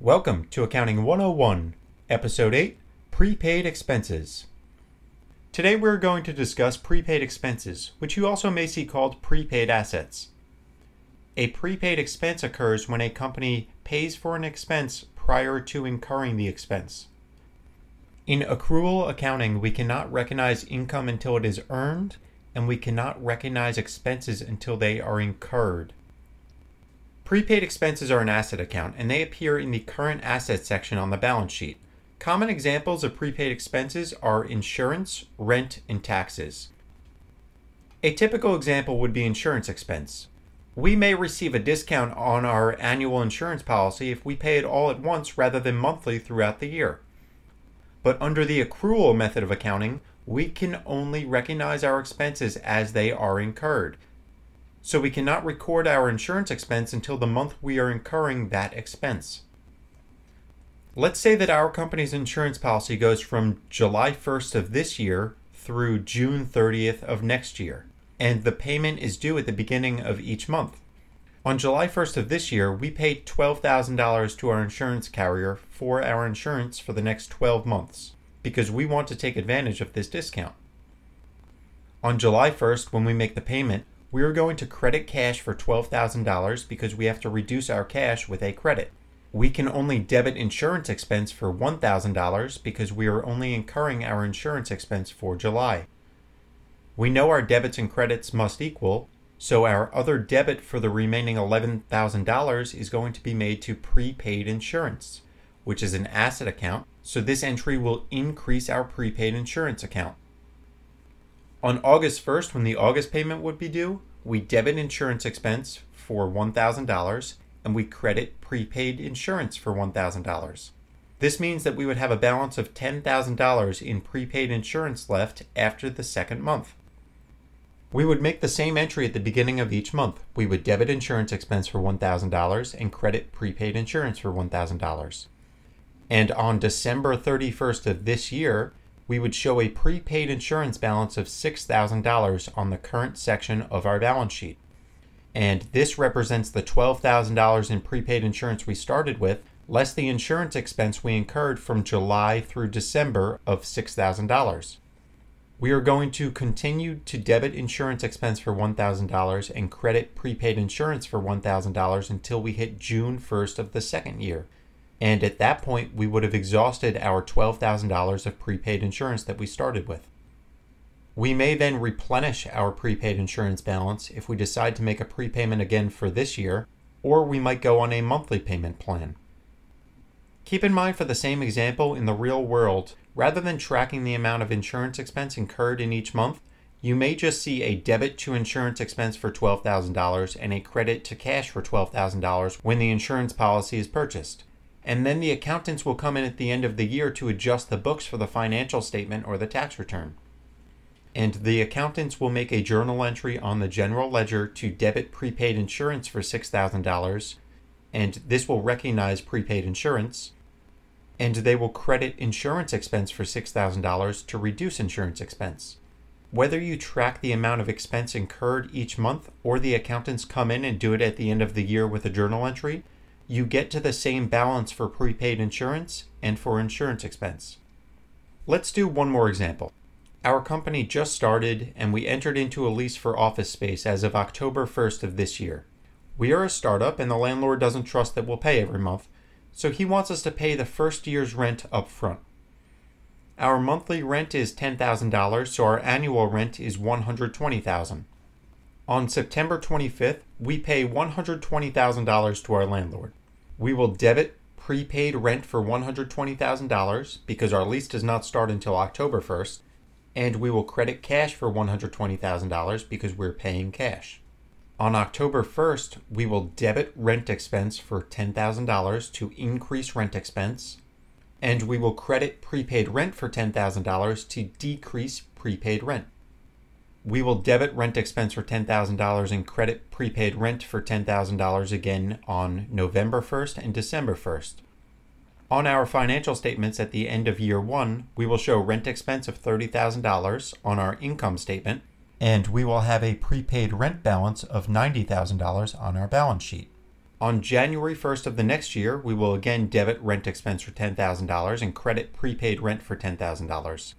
Welcome to Accounting 101, Episode 8 Prepaid Expenses. Today we're going to discuss prepaid expenses, which you also may see called prepaid assets. A prepaid expense occurs when a company pays for an expense prior to incurring the expense. In accrual accounting, we cannot recognize income until it is earned, and we cannot recognize expenses until they are incurred. Prepaid expenses are an asset account and they appear in the current assets section on the balance sheet. Common examples of prepaid expenses are insurance, rent, and taxes. A typical example would be insurance expense. We may receive a discount on our annual insurance policy if we pay it all at once rather than monthly throughout the year. But under the accrual method of accounting, we can only recognize our expenses as they are incurred so we cannot record our insurance expense until the month we are incurring that expense. Let's say that our company's insurance policy goes from July 1st of this year through June 30th of next year, and the payment is due at the beginning of each month. On July 1st of this year, we paid $12,000 to our insurance carrier for our insurance for the next 12 months because we want to take advantage of this discount. On July 1st, when we make the payment, we are going to credit cash for $12,000 because we have to reduce our cash with a credit. We can only debit insurance expense for $1,000 because we are only incurring our insurance expense for July. We know our debits and credits must equal, so our other debit for the remaining $11,000 is going to be made to prepaid insurance, which is an asset account, so this entry will increase our prepaid insurance account. On August 1st, when the August payment would be due, we debit insurance expense for $1,000 and we credit prepaid insurance for $1,000. This means that we would have a balance of $10,000 in prepaid insurance left after the second month. We would make the same entry at the beginning of each month. We would debit insurance expense for $1,000 and credit prepaid insurance for $1,000. And on December 31st of this year, we would show a prepaid insurance balance of $6,000 on the current section of our balance sheet. And this represents the $12,000 in prepaid insurance we started with, less the insurance expense we incurred from July through December of $6,000. We are going to continue to debit insurance expense for $1,000 and credit prepaid insurance for $1,000 until we hit June 1st of the second year. And at that point, we would have exhausted our $12,000 of prepaid insurance that we started with. We may then replenish our prepaid insurance balance if we decide to make a prepayment again for this year, or we might go on a monthly payment plan. Keep in mind for the same example in the real world, rather than tracking the amount of insurance expense incurred in each month, you may just see a debit to insurance expense for $12,000 and a credit to cash for $12,000 when the insurance policy is purchased and then the accountants will come in at the end of the year to adjust the books for the financial statement or the tax return. And the accountants will make a journal entry on the general ledger to debit prepaid insurance for $6,000, and this will recognize prepaid insurance, and they will credit insurance expense for $6,000 to reduce insurance expense. Whether you track the amount of expense incurred each month or the accountants come in and do it at the end of the year with a journal entry, you get to the same balance for prepaid insurance and for insurance expense. Let's do one more example. Our company just started and we entered into a lease for office space as of October 1st of this year. We are a startup and the landlord doesn't trust that we'll pay every month, so he wants us to pay the first year's rent up front. Our monthly rent is $10,000, so our annual rent is $120,000. On September 25th, we pay $120,000 to our landlord. We will debit prepaid rent for $120,000 because our lease does not start until October 1st, and we will credit cash for $120,000 because we're paying cash. On October 1st, we will debit rent expense for $10,000 to increase rent expense, and we will credit prepaid rent for $10,000 to decrease prepaid rent we will debit rent expense for $10,000 and credit prepaid rent for $10,000 again on November 1st and December 1st. On our financial statements at the end of year one, we will show rent expense of $30,000 on our income statement, and we will have a prepaid rent balance of $90,000 on our balance sheet. On January 1st of the next year, we will again debit rent expense for $10,000 and credit prepaid rent for $10,000.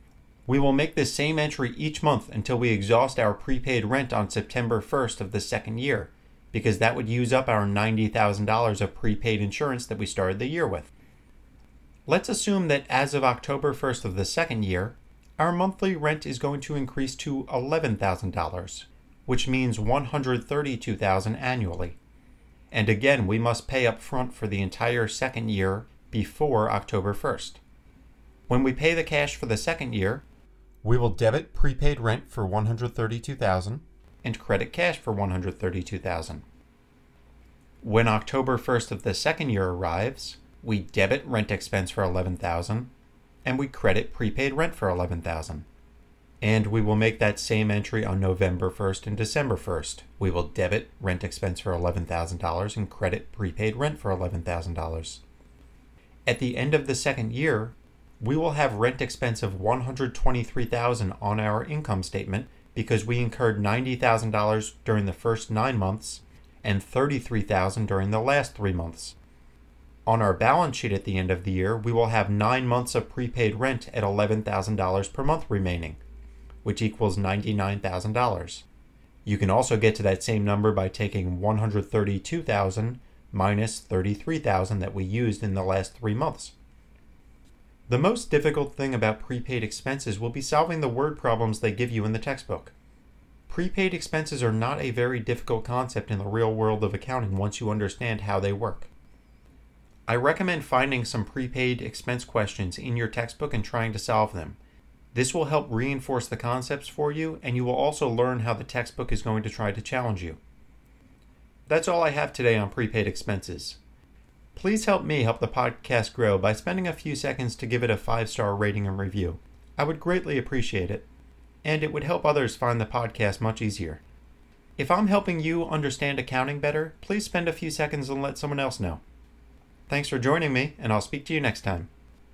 We will make this same entry each month until we exhaust our prepaid rent on September 1st of the second year, because that would use up our $90,000 of prepaid insurance that we started the year with. Let's assume that as of October 1st of the second year, our monthly rent is going to increase to $11,000, which means $132,000 annually and again we must pay up front for the entire second year before October 1st. When we pay the cash for the second year, we will debit prepaid rent for 132,000 and credit cash for 132,000. When October 1st of the second year arrives, we debit rent expense for 11,000 and we credit prepaid rent for 11,000 and we will make that same entry on November 1st and December 1st. We will debit rent expense for $11,000 and credit prepaid rent for $11,000. At the end of the second year, we will have rent expense of 123,000 on our income statement because we incurred $90,000 during the first 9 months and $33,000 during the last 3 months. On our balance sheet at the end of the year, we will have 9 months of prepaid rent at $11,000 per month remaining which equals $99,000. You can also get to that same number by taking 132,000 minus 33,000 that we used in the last 3 months. The most difficult thing about prepaid expenses will be solving the word problems they give you in the textbook. Prepaid expenses are not a very difficult concept in the real world of accounting once you understand how they work. I recommend finding some prepaid expense questions in your textbook and trying to solve them. This will help reinforce the concepts for you, and you will also learn how the textbook is going to try to challenge you. That's all I have today on prepaid expenses. Please help me help the podcast grow by spending a few seconds to give it a five star rating and review. I would greatly appreciate it, and it would help others find the podcast much easier. If I'm helping you understand accounting better, please spend a few seconds and let someone else know. Thanks for joining me, and I'll speak to you next time.